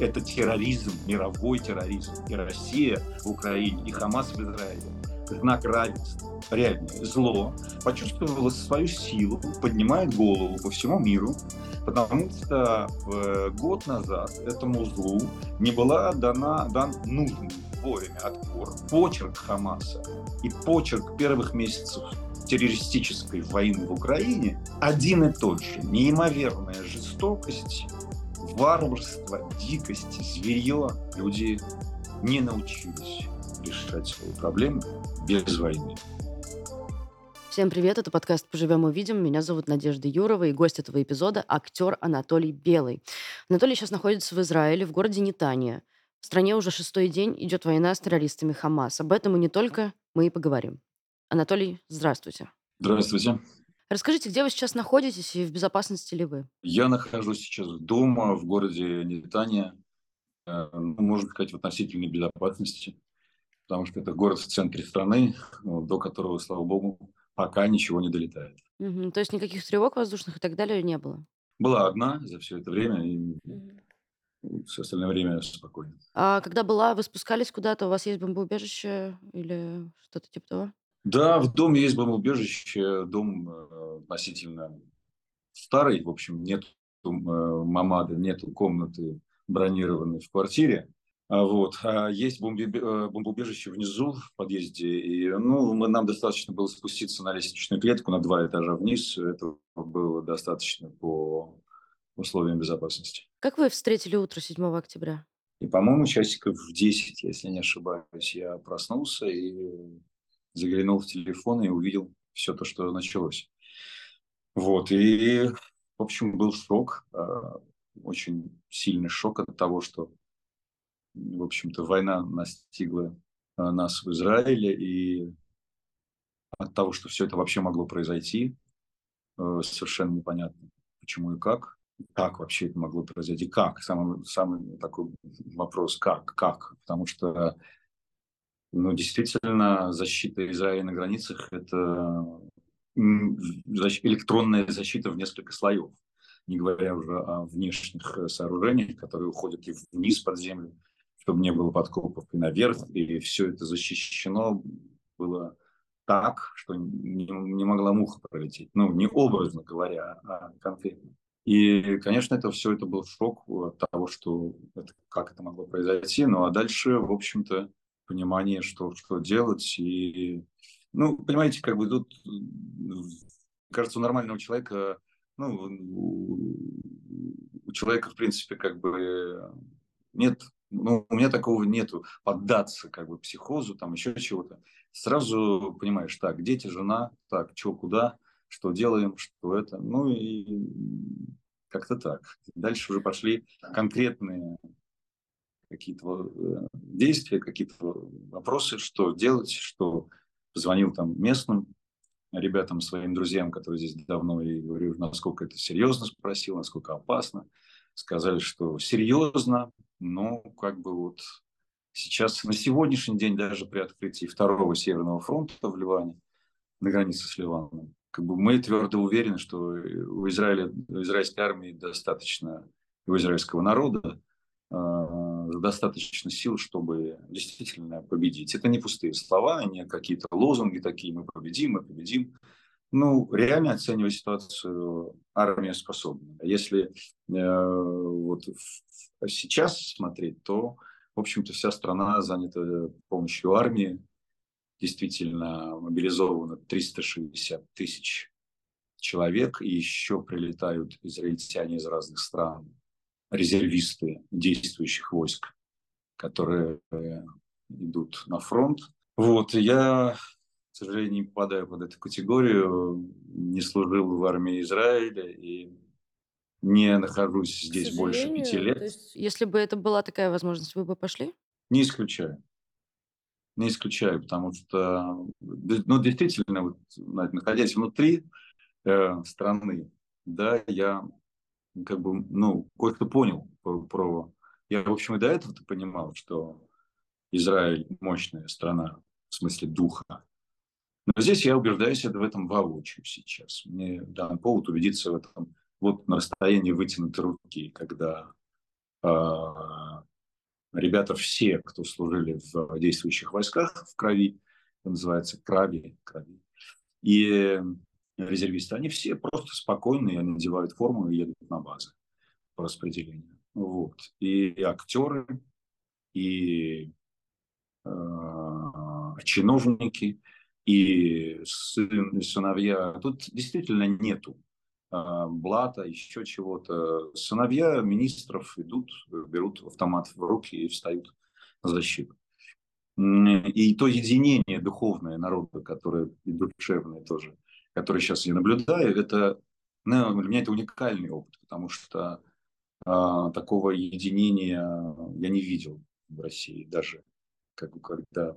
это терроризм, мировой терроризм. И Россия в Украине, и Хамас в Израиле. Знак равенства. Реальное зло почувствовало свою силу, поднимает голову по всему миру, потому что э, год назад этому злу не была дана, дан нужный вовремя отпор. Почерк Хамаса и почерк первых месяцев террористической войны в Украине один и тот же. Неимоверная жестокость, варварство, дикость, зверье. Люди не научились решать свои проблемы без войны. Всем привет, это подкаст «Поживем увидим». Меня зовут Надежда Юрова, и гость этого эпизода – актер Анатолий Белый. Анатолий сейчас находится в Израиле, в городе Нетания. В стране уже шестой день идет война с террористами Хамас. Об этом и не только мы и поговорим. Анатолий, здравствуйте. Здравствуйте. Расскажите, где вы сейчас находитесь и в безопасности ли вы? Я нахожусь сейчас дома в городе Нетания, э, ну, можно сказать, в относительной безопасности, потому что это город в центре страны, до которого, слава богу, пока ничего не долетает. Мгм. То есть никаких тревог воздушных и так далее не было? Была одна за все это время, и все остальное время спокойно. А когда была, вы спускались куда-то, у вас есть бомбоубежище или что-то типа того? Да, в доме есть бомбоубежище, дом э, относительно старый, в общем, нет э, мамады, нет комнаты бронированной в квартире. А вот. А есть э, бомбоубежище внизу в подъезде. И, ну, мы, нам достаточно было спуститься на лестничную клетку на два этажа вниз. Это было достаточно по условиям безопасности. Как вы встретили утро 7 октября? И, по-моему, часиков в 10, если не ошибаюсь, я проснулся и заглянул в телефон и увидел все то, что началось. Вот, и, в общем, был шок, а, очень сильный шок от того, что, в общем-то, война настигла а, нас в Израиле, и от того, что все это вообще могло произойти, а, совершенно непонятно, почему и как. Как вообще это могло произойти? Как? Самый, самый такой вопрос, как? Как? Потому что ну, действительно, защита Израиля на границах – это электронная защита в несколько слоев, не говоря уже о внешних сооружениях, которые уходят и вниз под землю, чтобы не было подкопов, и наверх, и все это защищено было так, что не могла муха пролететь. Ну, не образно говоря, а конкретно. И, конечно, это все это был шок от того, что это, как это могло произойти. Ну, а дальше, в общем-то, понимание, что, что делать. И, ну, понимаете, как бы тут, кажется, у нормального человека, ну, у человека, в принципе, как бы нет, ну, у меня такого нету, поддаться как бы психозу, там еще чего-то. Сразу понимаешь, так, дети, жена, так, что, куда, что делаем, что это, ну и как-то так. Дальше уже пошли конкретные какие-то э, действия, какие-то вопросы, что делать, что позвонил там местным ребятам, своим друзьям, которые здесь давно, и говорю, насколько это серьезно спросил, насколько опасно. Сказали, что серьезно, но как бы вот сейчас, на сегодняшний день, даже при открытии второго Северного фронта в Ливане, на границе с Ливаном, как бы мы твердо уверены, что у Израиля, у израильской армии достаточно, у израильского народа достаточно сил, чтобы действительно победить. Это не пустые слова, не какие-то лозунги такие, мы победим, мы победим. Ну, реально оценивая ситуацию, армия способна. Если э, вот сейчас смотреть, то, в общем-то, вся страна занята помощью армии. Действительно мобилизовано 360 тысяч человек, и еще прилетают израильтяне из разных стран резервисты действующих войск, которые э, идут на фронт. Вот, я, к сожалению, не попадаю под эту категорию, не служил в армии Израиля и не нахожусь здесь больше пяти лет. Есть, если бы это была такая возможность, вы бы пошли? Не исключаю. Не исключаю, потому что, ну, действительно, вот, находясь внутри э, страны, да, я как бы, ну, кое-что понял про. Я, в общем, и до этого понимал, что Израиль мощная страна в смысле духа. Но здесь я убеждаюсь в этом воочию сейчас. Мне дан повод убедиться в этом вот на расстоянии вытянутой руки, когда э, ребята все, кто служили в действующих войсках в крови, это называется крови, крови, и резервисты, они все просто спокойные, они надевают форму и едут на базы по распределению. Вот. И актеры, и э, чиновники, и сын, сыновья. Тут действительно нету э, блата, еще чего-то. Сыновья министров идут, берут автомат в руки и встают на защиту. И то единение духовное народа, которое и душевное тоже, которое сейчас я наблюдаю, это ну, для меня это уникальный опыт, потому что а, такого единения я не видел в России, даже как, когда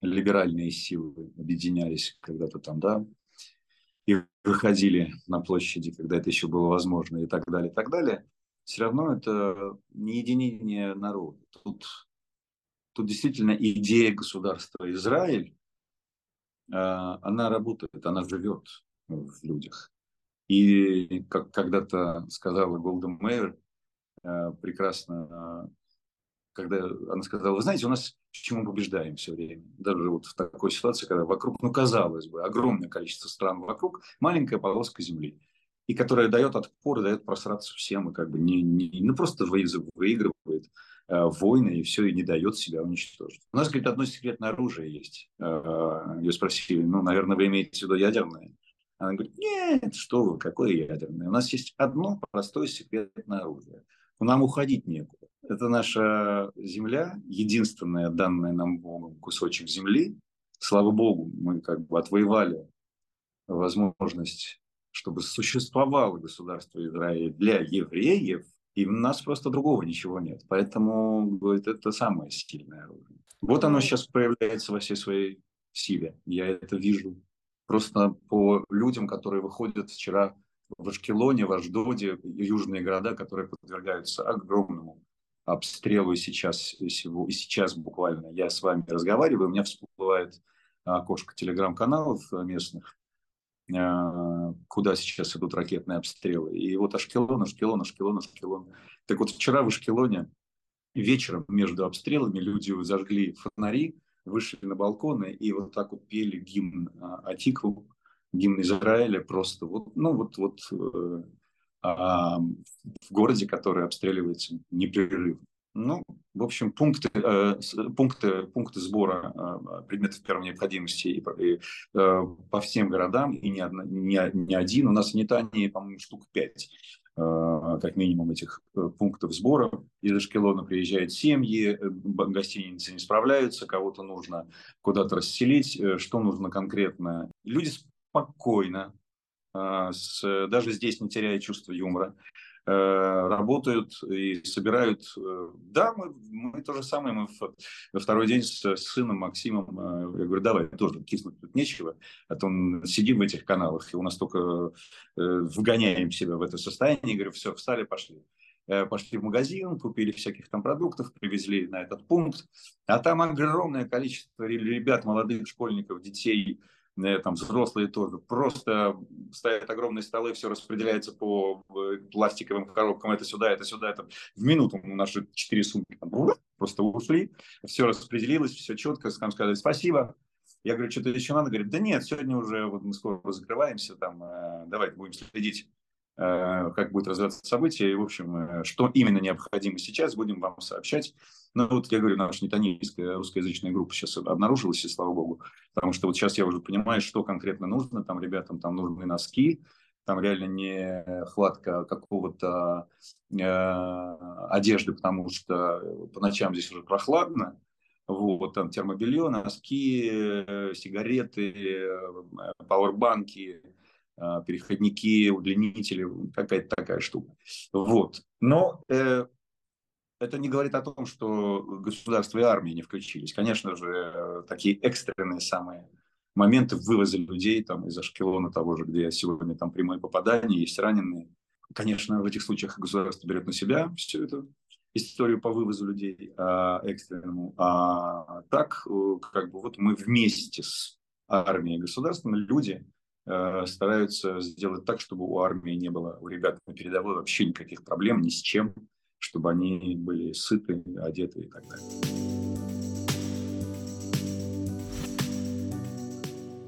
либеральные силы объединялись когда-то там, да, и выходили на площади, когда это еще было возможно, и так далее, и так далее, все равно это не единение народа. Тут тут действительно идея государства Израиль, она работает, она живет в людях. И как когда-то сказала Голда Мэйр, а, прекрасно, а, когда она сказала, вы знаете, у нас чему мы побеждаем все время. Даже вот в такой ситуации, когда вокруг, ну, казалось бы, огромное количество стран вокруг, маленькая полоска земли, и которая дает отпор, дает просраться всем, и как бы не, не ну, просто выигрывает войны и все, и не дает себя уничтожить. У нас, говорит, одно секретное оружие есть. Э, Ее спросили, ну, наверное, вы имеете в виду ядерное? Она говорит, нет, что вы, какое ядерное? У нас есть одно простое секретное оружие. Нам уходить некуда. Это наша земля, единственная данная нам Богом кусочек земли. Слава Богу, мы как бы отвоевали возможность, чтобы существовало государство Израиля для евреев, и у нас просто другого ничего нет. Поэтому говорит, это самое сильное оружие. Вот оно сейчас проявляется во всей своей силе. Я это вижу просто по людям, которые выходят вчера в Ашкелоне, в Аждоде, южные города, которые подвергаются огромному обстрелу и сейчас, и сейчас буквально я с вами разговариваю, у меня всплывает окошко телеграм-каналов местных, а, куда сейчас идут ракетные обстрелы. И вот Ашкелон, Ашкелон, Ашкелон, Ашкелон. Так вот вчера в Ашкелоне вечером между обстрелами люди зажгли фонари, вышли на балконы и вот так вот пели гимн а, Атикву, гимн Израиля просто вот, ну вот, вот э, а, в городе, который обстреливается непрерывно. Ну, в общем, пункты, э, пункты, пункты сбора э, предметов первой необходимости и, и, э, по всем городам, и не, не, не один, у нас в Нетании, по-моему, штук пять как минимум этих пунктов сбора. Из Ашкелона приезжают семьи, гостиницы не справляются, кого-то нужно куда-то расселить, что нужно конкретно. Люди спокойно, с, даже здесь не теряя чувство юмора, работают и собирают. Э, да, мы, мы то же самое. Мы во второй день с, с сыном Максимом, э, я говорю, давай, тоже киснуть тут нечего, а то сидим в этих каналах, и у нас только вгоняем себя в это состояние. говорю, все, встали, пошли пошли в магазин, купили всяких там продуктов, привезли на этот пункт, а там огромное количество ребят, молодых школьников, детей, Э, там взрослые тоже, просто стоят огромные столы, все распределяется по э, пластиковым коробкам, это сюда, это сюда, это в минуту наши четыре сумки там, просто ушли, все распределилось, все четко, там сказали спасибо. Я говорю, что-то еще надо? Говорит, да нет, сегодня уже вот мы скоро закрываемся, там, э, давайте будем следить Э, как будет развиваться событие, и, в общем, э, что именно необходимо сейчас, будем вам сообщать. Ну, вот я говорю, наша нетанийская русскоязычная группа сейчас обнаружилась, и слава богу, потому что вот сейчас я уже понимаю, что конкретно нужно, там ребятам там нужны носки, там реально не хватка какого-то э, одежды, потому что по ночам здесь уже прохладно, вот, там термобелье, носки, э, сигареты, пауэрбанки, а, переходники, удлинители, какая-то такая штука. Вот. Но э, это не говорит о том, что государство и армия не включились. Конечно же, такие экстренные самые моменты вывоза людей там, из Ашкелона того же, где сегодня там прямое попадание, есть раненые. Конечно, в этих случаях государство берет на себя всю эту историю по вывозу людей а, экстренному. А так, э, как бы вот мы вместе с армией и государством, люди, Э, стараются сделать так, чтобы у армии не было, у ребят на передовой вообще никаких проблем ни с чем, чтобы они были сыты, одеты и так далее.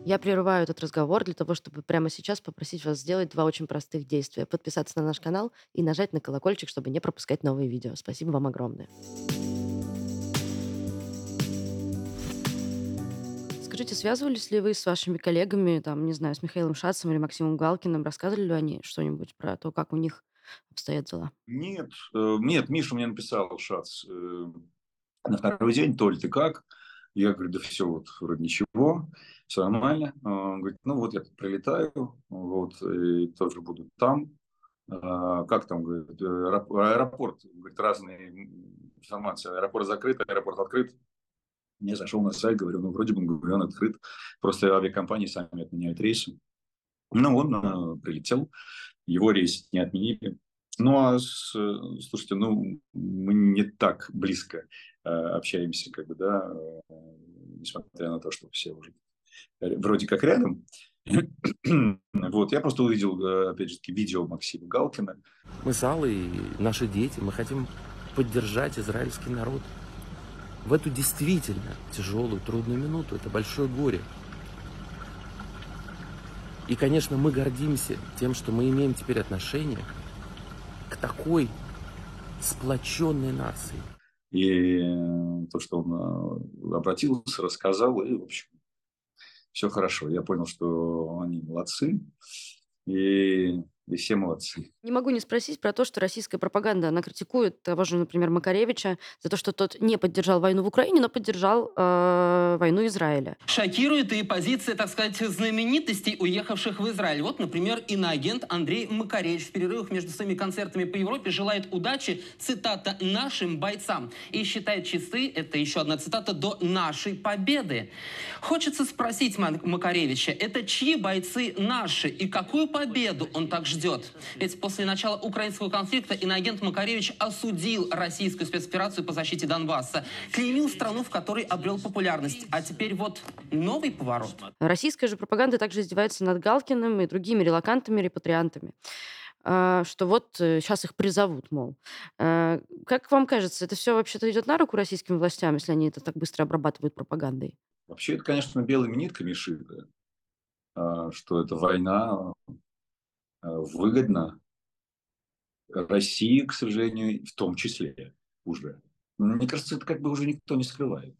Я прерываю этот разговор для того, чтобы прямо сейчас попросить вас сделать два очень простых действия. Подписаться на наш канал и нажать на колокольчик, чтобы не пропускать новые видео. Спасибо вам огромное. Скажите, связывались ли вы с вашими коллегами, там, не знаю, с Михаилом Шацем или Максимом Галкиным? Рассказывали ли они что-нибудь про то, как у них обстоят дела? Нет, э, нет, Миша мне написал, Шац, э, на второй день, Толь, ты как? Я говорю, да все, вот, вроде ничего, все нормально. Он говорит, ну вот я тут прилетаю, вот, и тоже буду там. А, как там, говорит, аэропорт, говорит, разные информации. Аэропорт закрыт, аэропорт открыт. Я зашел на сайт, говорю, ну, вроде бы, говорю, он открыт. Просто авиакомпании сами отменяют рейсы. Ну, он э, прилетел, его рейс не отменили. Ну, а, с, слушайте, ну, мы не так близко э, общаемся, как бы, да, э, несмотря на то, что все уже вроде как рядом. Вот, я просто увидел, э, опять же, видео Максима Галкина. Мы с Аллой наши дети, мы хотим поддержать израильский народ в эту действительно тяжелую, трудную минуту. Это большое горе. И, конечно, мы гордимся тем, что мы имеем теперь отношение к такой сплоченной нации. И э, то, что он э, обратился, рассказал, и, в общем, все хорошо. Я понял, что они молодцы. И все молодцы. Не могу не спросить про то, что российская пропаганда, она критикует того же, например, Макаревича за то, что тот не поддержал войну в Украине, но поддержал э, войну Израиля. Шокирует и позиция, так сказать, знаменитостей, уехавших в Израиль. Вот, например, иноагент Андрей Макаревич в перерывах между своими концертами по Европе желает удачи, цитата, нашим бойцам. И считает часы, это еще одна цитата, до нашей победы. Хочется спросить Макаревича, это чьи бойцы наши и какую победу он так ждет. Ведь после начала украинского конфликта иноагент Макаревич осудил российскую спецоперацию по защите Донбасса, клеймил страну, в которой обрел популярность. А теперь вот новый поворот. Российская же пропаганда также издевается над Галкиным и другими релакантами, репатриантами а, что вот сейчас э, их призовут, мол. А, как вам кажется, это все вообще-то идет на руку российским властям, если они это так быстро обрабатывают пропагандой? Вообще это, конечно, белыми нитками шито, а, что это война выгодно России, к сожалению, в том числе уже. Мне кажется, это как бы уже никто не скрывает.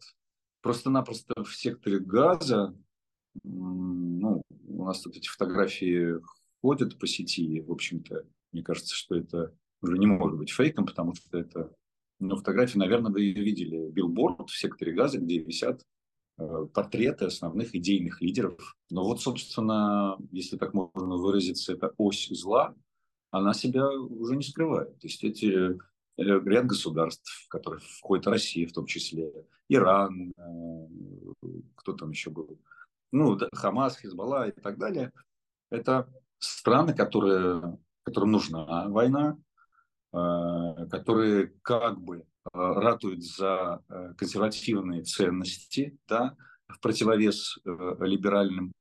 Просто-напросто в секторе газа, ну, у нас тут эти фотографии ходят по сети, в общем-то, мне кажется, что это уже не может быть фейком, потому что это, ну, фотографии, наверное, вы видели, билборд в секторе газа, где висят Э, портреты основных идейных лидеров. Но вот, собственно, если так можно выразиться, эта ось зла, она себя уже не скрывает. То есть эти э, ряд государств, в которые входит Россия в том числе, Иран, э, кто там еще был, ну, Хамас, Хизбалла и так далее, это страны, которые, которым нужна война, которые как бы Э, ратует за э, консервативные ценности, да, в противовес э, либеральным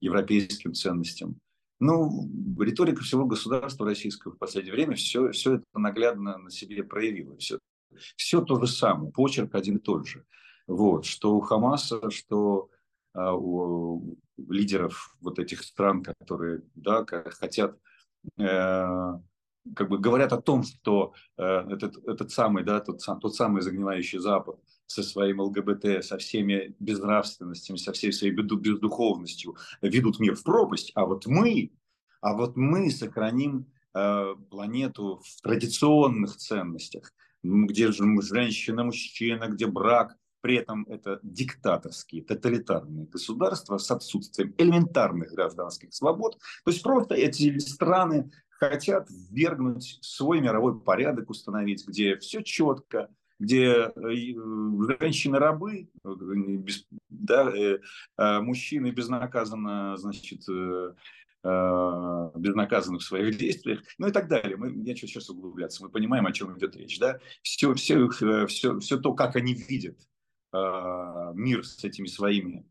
европейским ценностям. Ну, риторика всего государства российского в последнее время все, все это наглядно на себе проявило. Все, все то же самое, почерк один и тот же. Вот, что у Хамаса, что а, у лидеров вот этих стран, которые да, хотят э, как бы говорят о том, что э, этот, этот самый, да, тот, сам, тот самый загнивающий Запад со своим ЛГБТ, со всеми безнравственностями, со всей своей бездуховностью ведут мир в пропасть, а вот мы, а вот мы сохраним э, планету в традиционных ценностях, где же женщина, мужчина, где брак, при этом это диктаторские, тоталитарные государства с отсутствием элементарных гражданских свобод. То есть просто эти страны хотят ввергнуть свой мировой порядок, установить, где все четко, где э, женщины-рабы, э, да, э, мужчины безнаказанно, значит, безнаказанны в своих действиях, ну и так далее. Мы, я хочу сейчас углубляться, мы понимаем, о чем идет речь. Да? Все, все, все, все то, как они видят мир с этими своими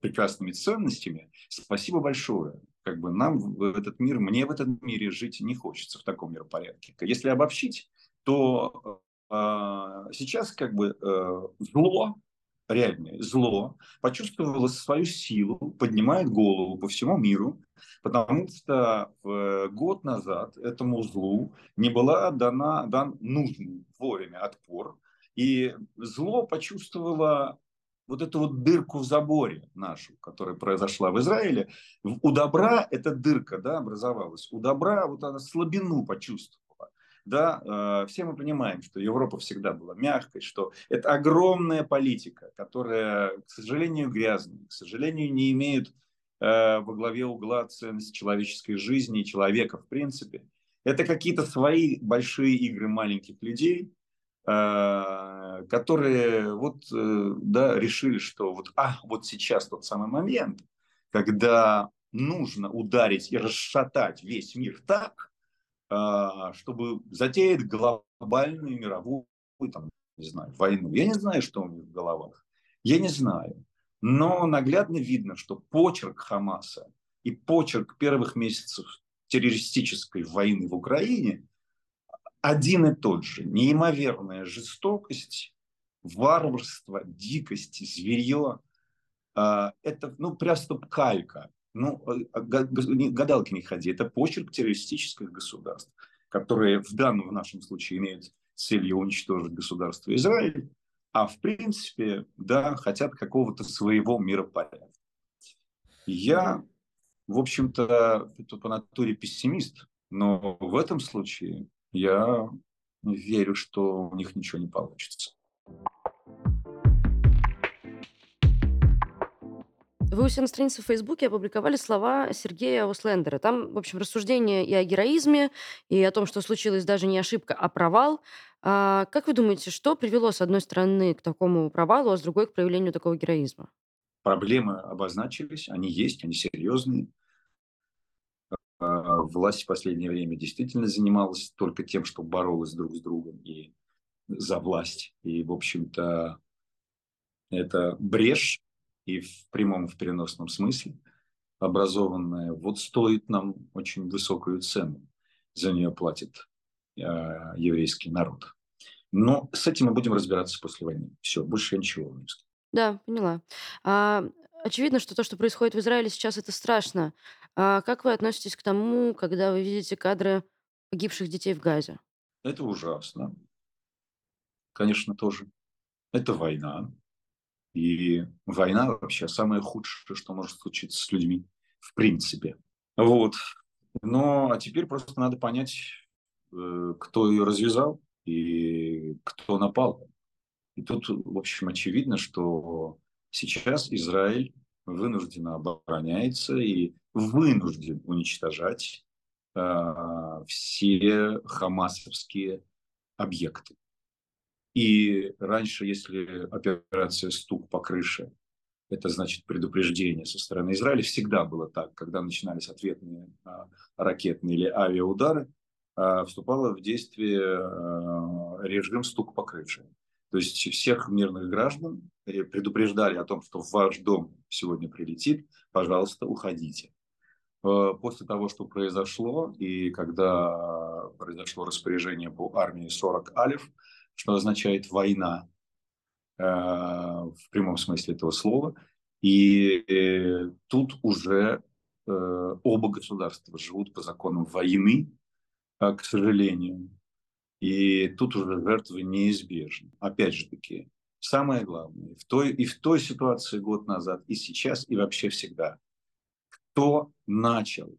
прекрасными ценностями, спасибо большое как бы нам в этот мир, мне в этом мире жить не хочется в таком миропорядке. Если обобщить, то э, сейчас как бы э, зло, реальное зло, почувствовало свою силу, поднимает голову по всему миру, потому что в год назад этому злу не была дана дан нужный вовремя отпор, и зло почувствовало вот эту вот дырку в заборе нашу, которая произошла в Израиле. У добра эта дырка да, образовалась. У добра вот она слабину почувствовала. Да, э, все мы понимаем, что Европа всегда была мягкой, что это огромная политика, которая, к сожалению, грязная, к сожалению, не имеет э, во главе угла ценность человеческой жизни и человека в принципе. Это какие-то свои большие игры маленьких людей, которые вот, да, решили, что вот, а, вот сейчас тот самый момент, когда нужно ударить и расшатать весь мир так, а, чтобы затеять глобальную мировую там, не знаю, войну. Я не знаю, что у них в головах. Я не знаю. Но наглядно видно, что почерк Хамаса и почерк первых месяцев террористической войны в Украине один и тот же. Неимоверная жестокость, варварство, дикость, зверье. А, это ну, просто калька ну, э, а, гадалки не ходи, это почерк террористических государств, которые в данном в нашем случае имеют целью уничтожить государство Израиль, а в принципе, да, хотят какого-то своего миропорядка. Я, в общем-то, по натуре пессимист, но в этом случае я верю, что у них ничего не получится. Вы у себя на странице в Фейсбуке опубликовали слова Сергея Услендера. Там, в общем, рассуждения и о героизме, и о том, что случилось даже не ошибка, а провал. А, как вы думаете, что привело, с одной стороны, к такому провалу, а с другой к проявлению такого героизма? Проблемы обозначились, они есть, они серьезные. А, власть в последнее время действительно занималась только тем, что боролась друг с другом и за власть. И, в общем-то, это брешь и в прямом, в переносном смысле образованная, вот стоит нам очень высокую цену. За нее платит э, еврейский народ. Но с этим мы будем разбираться после войны. Все, больше я ничего не скажу. Да, поняла. А, очевидно, что то, что происходит в Израиле сейчас, это страшно. А как вы относитесь к тому, когда вы видите кадры погибших детей в Газе? Это ужасно. Конечно, тоже. Это война. И война вообще самое худшее, что может случиться с людьми в принципе. Вот. Но а теперь просто надо понять, э, кто ее развязал и кто напал. И тут, в общем, очевидно, что сейчас Израиль вынужденно обороняется и вынужден уничтожать э, все хамасовские объекты. И раньше, если операция «Стук по крыше» это значит предупреждение со стороны Израиля, всегда было так, когда начинались ответные а, ракетные или авиаудары, а, вступало в действие а, режим «Стук по крыше». То есть всех мирных граждан предупреждали о том, что в ваш дом сегодня прилетит, пожалуйста, уходите. После того, что произошло, и когда произошло распоряжение по армии 40 алиф, что означает война э, в прямом смысле этого слова. И э, тут уже э, оба государства живут по законам войны, э, к сожалению. И тут уже жертвы неизбежны. Опять же таки, самое главное, в той, и в той ситуации год назад, и сейчас, и вообще всегда, кто начал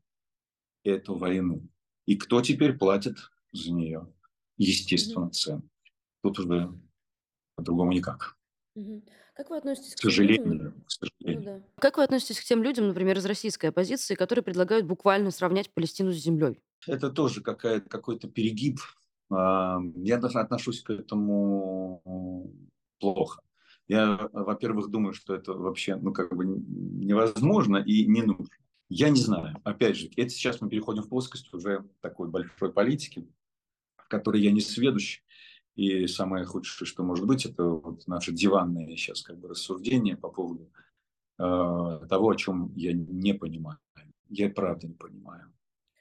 эту войну и кто теперь платит за нее, естественно, цену. Тут уже по-другому никак. Как вы относитесь К к сожалению, людям, к ну да. Как вы относитесь к тем людям, например, из российской оппозиции, которые предлагают буквально сравнять Палестину с землей? Это тоже какая какой-то перегиб. А, я даже отношусь к этому плохо. Я, во-первых, думаю, что это вообще, ну, как бы невозможно и не нужно. Я не знаю. Опять же, это сейчас мы переходим в плоскость уже такой большой политики, в которой я не сведущ. И самое худшее, что может быть, это вот наше диванное сейчас как бы рассуждение по поводу э, того, о чем я не понимаю. Я правда не понимаю.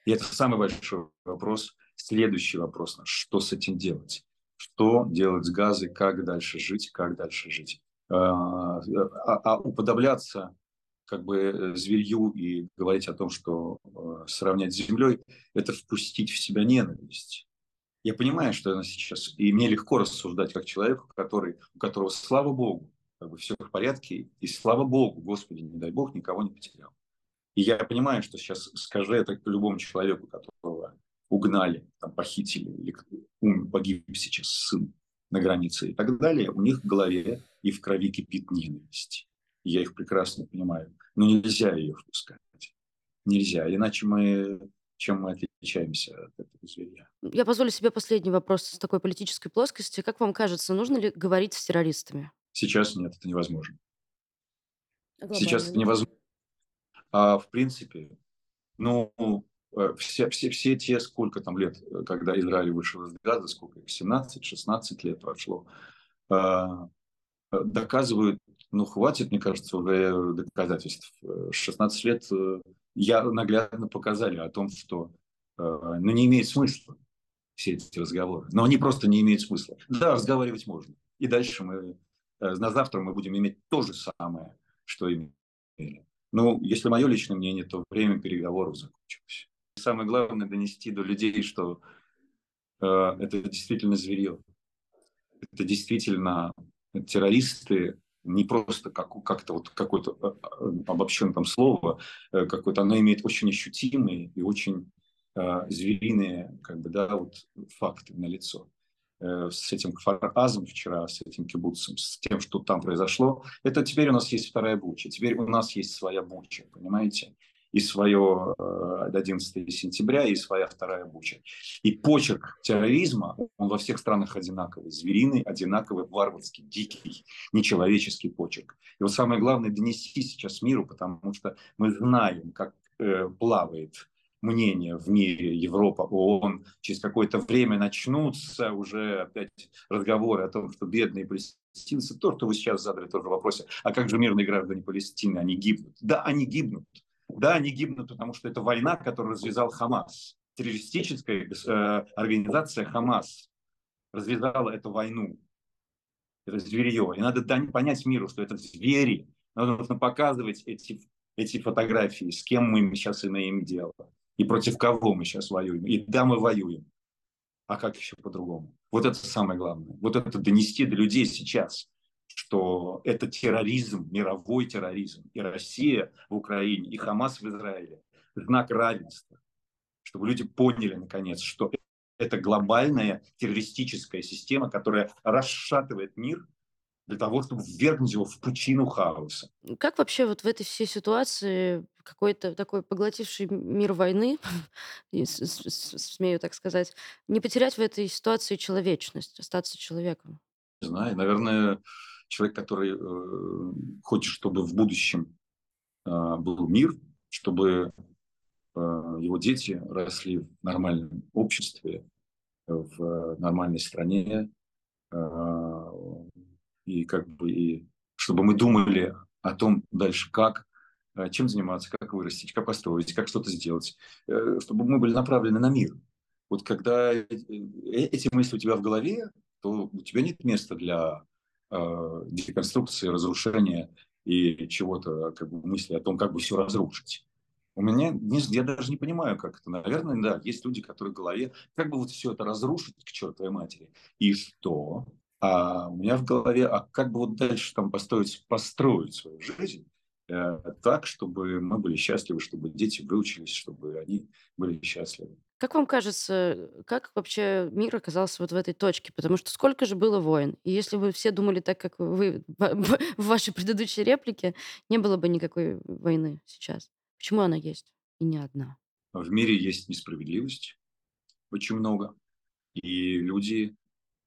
И это самый большой вопрос Следующий вопрос что с этим делать? Что делать с газой, как дальше жить, как дальше жить? А, а, а уподобляться как бы зверью и говорить о том, что э, сравнять с землей, это впустить в себя ненависть. Я понимаю, что она сейчас, и мне легко рассуждать как человеку, который, у которого, слава Богу, как бы все в порядке, и слава Богу, Господи, не дай Бог, никого не потерял. И я понимаю, что сейчас скажи это любому человеку, которого угнали, там, похитили, или погиб сейчас сын на границе и так далее, у них в голове и в крови кипит ненависть. И я их прекрасно понимаю. Но нельзя ее впускать. Нельзя. Иначе мы чем мы отличаемся от этого зверя. Я позволю себе последний вопрос с такой политической плоскости. Как вам кажется, нужно ли говорить с террористами? Сейчас нет, это невозможно. А Сейчас это невозможно. А в принципе, ну, все, все, все те, сколько там лет, э, когда Израиль вышел из Газа, сколько их, 17-16 лет прошло, а, э, доказывают, ну, хватит, мне кажется, уже доказательств. 16 лет я наглядно показали о том, что ну, не имеет смысла все эти разговоры. Но они просто не имеют смысла. Да, разговаривать можно. И дальше мы, на завтра мы будем иметь то же самое, что имели. Ну, если мое личное мнение, то время переговоров закончилось. Самое главное донести до людей, что э, это действительно зверье. Это действительно террористы, не просто как, как-то вот какое-то э, э, обобщенное там слово, э, какое-то, оно имеет очень ощутимые и очень э, звериные как бы, да, вот, факты на лицо. Э, с этим фаразом вчера, с этим кибуцем, с тем, что там произошло, это теперь у нас есть вторая буча. Теперь у нас есть своя буча, понимаете? И свое 11 э, сентября, и своя вторая буча. И почерк терроризма, он во всех странах одинаковый. Звериный, одинаковый, варварский, дикий, нечеловеческий почерк. И вот самое главное донести сейчас миру, потому что мы знаем, как э, плавает мнения в мире, Европа, ООН, через какое-то время начнутся уже опять разговоры о том, что бедные палестинцы, то, что вы сейчас задали тоже в вопросе, а как же мирные граждане Палестины, они гибнут? Да, они гибнут. Да, они гибнут, потому что это война, которую развязал Хамас. Террористическая э, организация Хамас развязала эту войну. Это зверье. И надо понять миру, что это звери. Нужно показывать эти, эти фотографии, с кем мы сейчас имеем дело и против кого мы сейчас воюем. И да, мы воюем. А как еще по-другому? Вот это самое главное. Вот это донести до людей сейчас, что это терроризм, мировой терроризм. И Россия в Украине, и Хамас в Израиле. Знак равенства. Чтобы люди поняли, наконец, что это глобальная террористическая система, которая расшатывает мир для того, чтобы ввергнуть его в пучину хаоса. Как вообще вот в этой всей ситуации какой-то такой поглотивший мир войны, смею так сказать, не потерять в этой ситуации человечность, остаться человеком? Не знаю, наверное, человек, который э, хочет, чтобы в будущем э, был мир, чтобы э, его дети росли в нормальном обществе, в нормальной стране, э, и как бы и чтобы мы думали о том дальше, как, э, чем заниматься, как вырастить, как построить, как что-то сделать, э, чтобы мы были направлены на мир. Вот когда э, эти мысли у тебя в голове, то у тебя нет места для э, деконструкции, разрушения и чего-то, как бы мысли о том, как бы все разрушить. У меня, не, я даже не понимаю, как это. Наверное, да, есть люди, которые в голове, как бы вот все это разрушить к чертовой матери. И что? А у меня в голове, а как бы вот дальше там построить, построить свою жизнь э, так, чтобы мы были счастливы, чтобы дети выучились, чтобы они были счастливы. Как вам кажется, как вообще мир оказался вот в этой точке? Потому что сколько же было войн? И если бы все думали так, как вы в вашей предыдущей реплике, не было бы никакой войны сейчас. Почему она есть? И не одна. В мире есть несправедливость очень много. И люди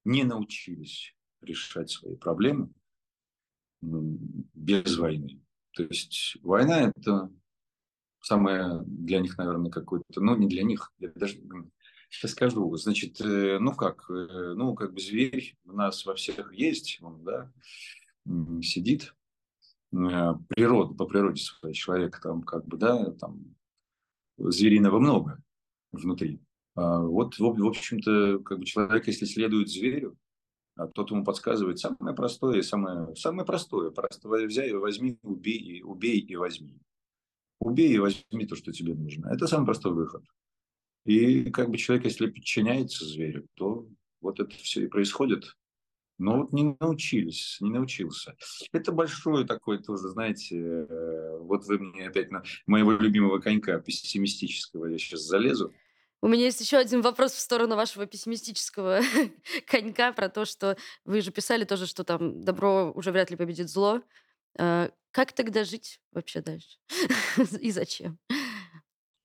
не научились решать свои проблемы без войны. То есть война – это самое для них, наверное, какое-то, ну, не для них, я даже сейчас скажу, значит, э, ну как, э, ну, как бы зверь у нас во всех есть, он, да, сидит, э, природа, по природе своей человека там, как бы, да, там, звериного много внутри. А, вот, в общем-то, как бы человек, если следует зверю, а тот ему подсказывает самое простое, самое, самое простое. Просто взяй, возьми, убей, убей и возьми. Убей и возьми то, что тебе нужно. Это самый простой выход. И как бы человек, если подчиняется зверю, то вот это все и происходит. Но вот не научились, не научился. Это большое такое тоже, знаете, э, вот вы мне опять на моего любимого конька пессимистического я сейчас залезу. У меня есть еще один вопрос в сторону вашего пессимистического конька про то, что вы же писали тоже, что там добро уже вряд ли победит зло. Как тогда жить вообще дальше? И зачем?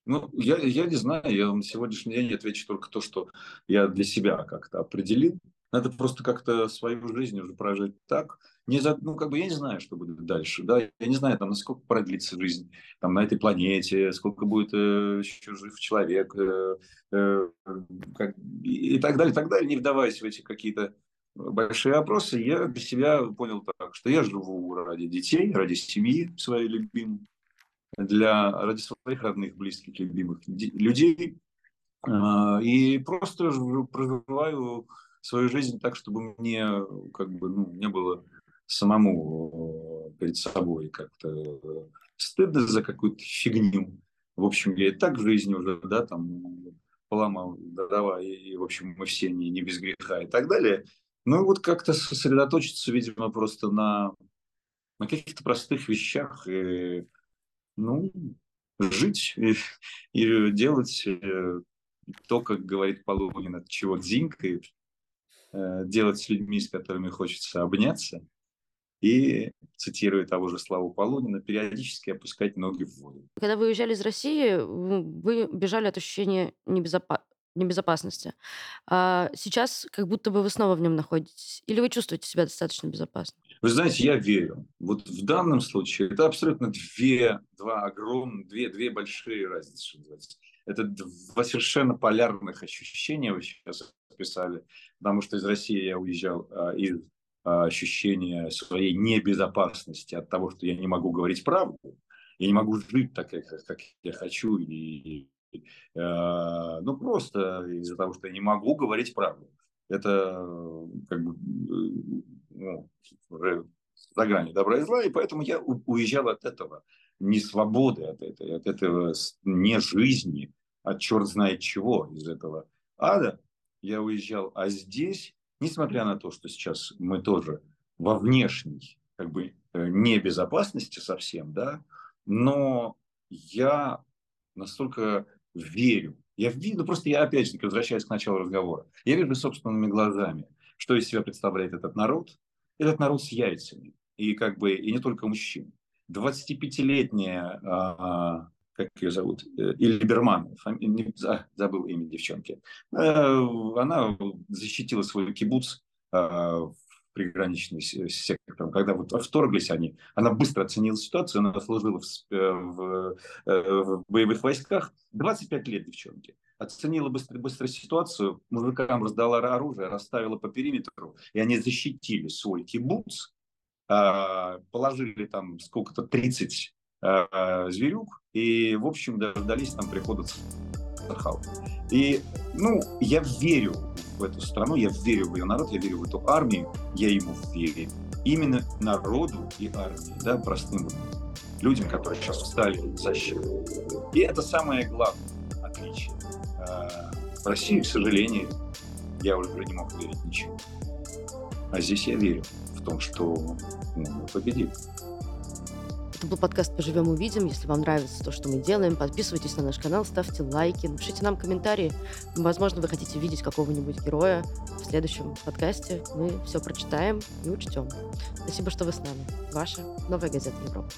Ну, я, я не знаю, я на сегодняшний день отвечу только то, что я для себя как-то определил. Надо просто как-то свою жизнь уже прожить так. Не за, ну, как бы я не знаю, что будет дальше. Да? Я не знаю, там, насколько продлится жизнь там, на этой планете, сколько будет э, еще жив человек, э, э, как, и так далее, и так далее. Не вдаваясь в эти какие-то большие вопросы, я для себя понял так, что я живу ради детей, ради семьи своей любимой для, ради своих родных, близких, любимых людей. А, и просто проживаю свою жизнь так, чтобы мне как бы ну, не было самому э, перед собой как-то стыдно за какую-то фигню. В общем, я и так в жизни уже, да, там поломал дрова, и, и, в общем, мы все не, не без греха и так далее. Ну, вот как-то сосредоточиться, видимо, просто на, на каких-то простых вещах и ну, жить и, и делать э, то, как говорит Полунин, от чего дзинькает, э, делать с людьми, с которыми хочется обняться, и, цитируя того же Славу Полунина, периодически опускать ноги в воду. Когда вы уезжали из России, вы бежали от ощущения небезопа- небезопасности. А сейчас как будто бы вы снова в нем находитесь. Или вы чувствуете себя достаточно безопасно? Вы знаете, я верю. Вот в данном случае это абсолютно две, два огромных, две, две большие разницы, что называется. Это два совершенно полярных ощущения вы сейчас описали, потому что из России я уезжал а, из а, ощущения своей небезопасности от того, что я не могу говорить правду, я не могу жить так, как, как я хочу, и, ну просто из-за того, что я не могу говорить правду. Это как бы ну, уже за гранью добра и зла, и поэтому я уезжал от этого, не свободы от этого, от этого не жизни, от черт знает чего из этого ада я уезжал. А здесь, несмотря на то, что сейчас мы тоже во внешней как бы э, небезопасности совсем, да, но я настолько верю. Я видно, просто я опять же возвращаюсь к началу разговора. Я вижу собственными глазами, что из себя представляет этот народ, этот народ с яйцами. И как бы, и не только мужчин. 25-летняя, а, как ее зовут, э, Ильберман, фами... не, забыл имя девчонки, э, она защитила свой кибуц а, в приграничный сектор. Когда вот вторглись они, она быстро оценила ситуацию, она служила в, э, в, в боевых войсках. 25 лет девчонки оценила быстро, быстро ситуацию, мужикам раздала оружие, расставила по периметру, и они защитили свой кибуц, а, положили там сколько-то 30 а, зверюк, и, в общем, дождались там прихода Сахау. И, ну, я верю в эту страну, я верю в ее народ, я верю в эту армию, я ему верю. Именно народу и армии, да, простым людям, которые сейчас встали в защиту. И это самое главное отличие. В России, к сожалению, я уже не мог верить ничему. А здесь я верю в том, что мы победим. Это был подкаст «Поживем, увидим». Если вам нравится то, что мы делаем, подписывайтесь на наш канал, ставьте лайки, напишите нам комментарии. Возможно, вы хотите видеть какого-нибудь героя в следующем подкасте. Мы все прочитаем и учтем. Спасибо, что вы с нами. Ваша «Новая газета Европа».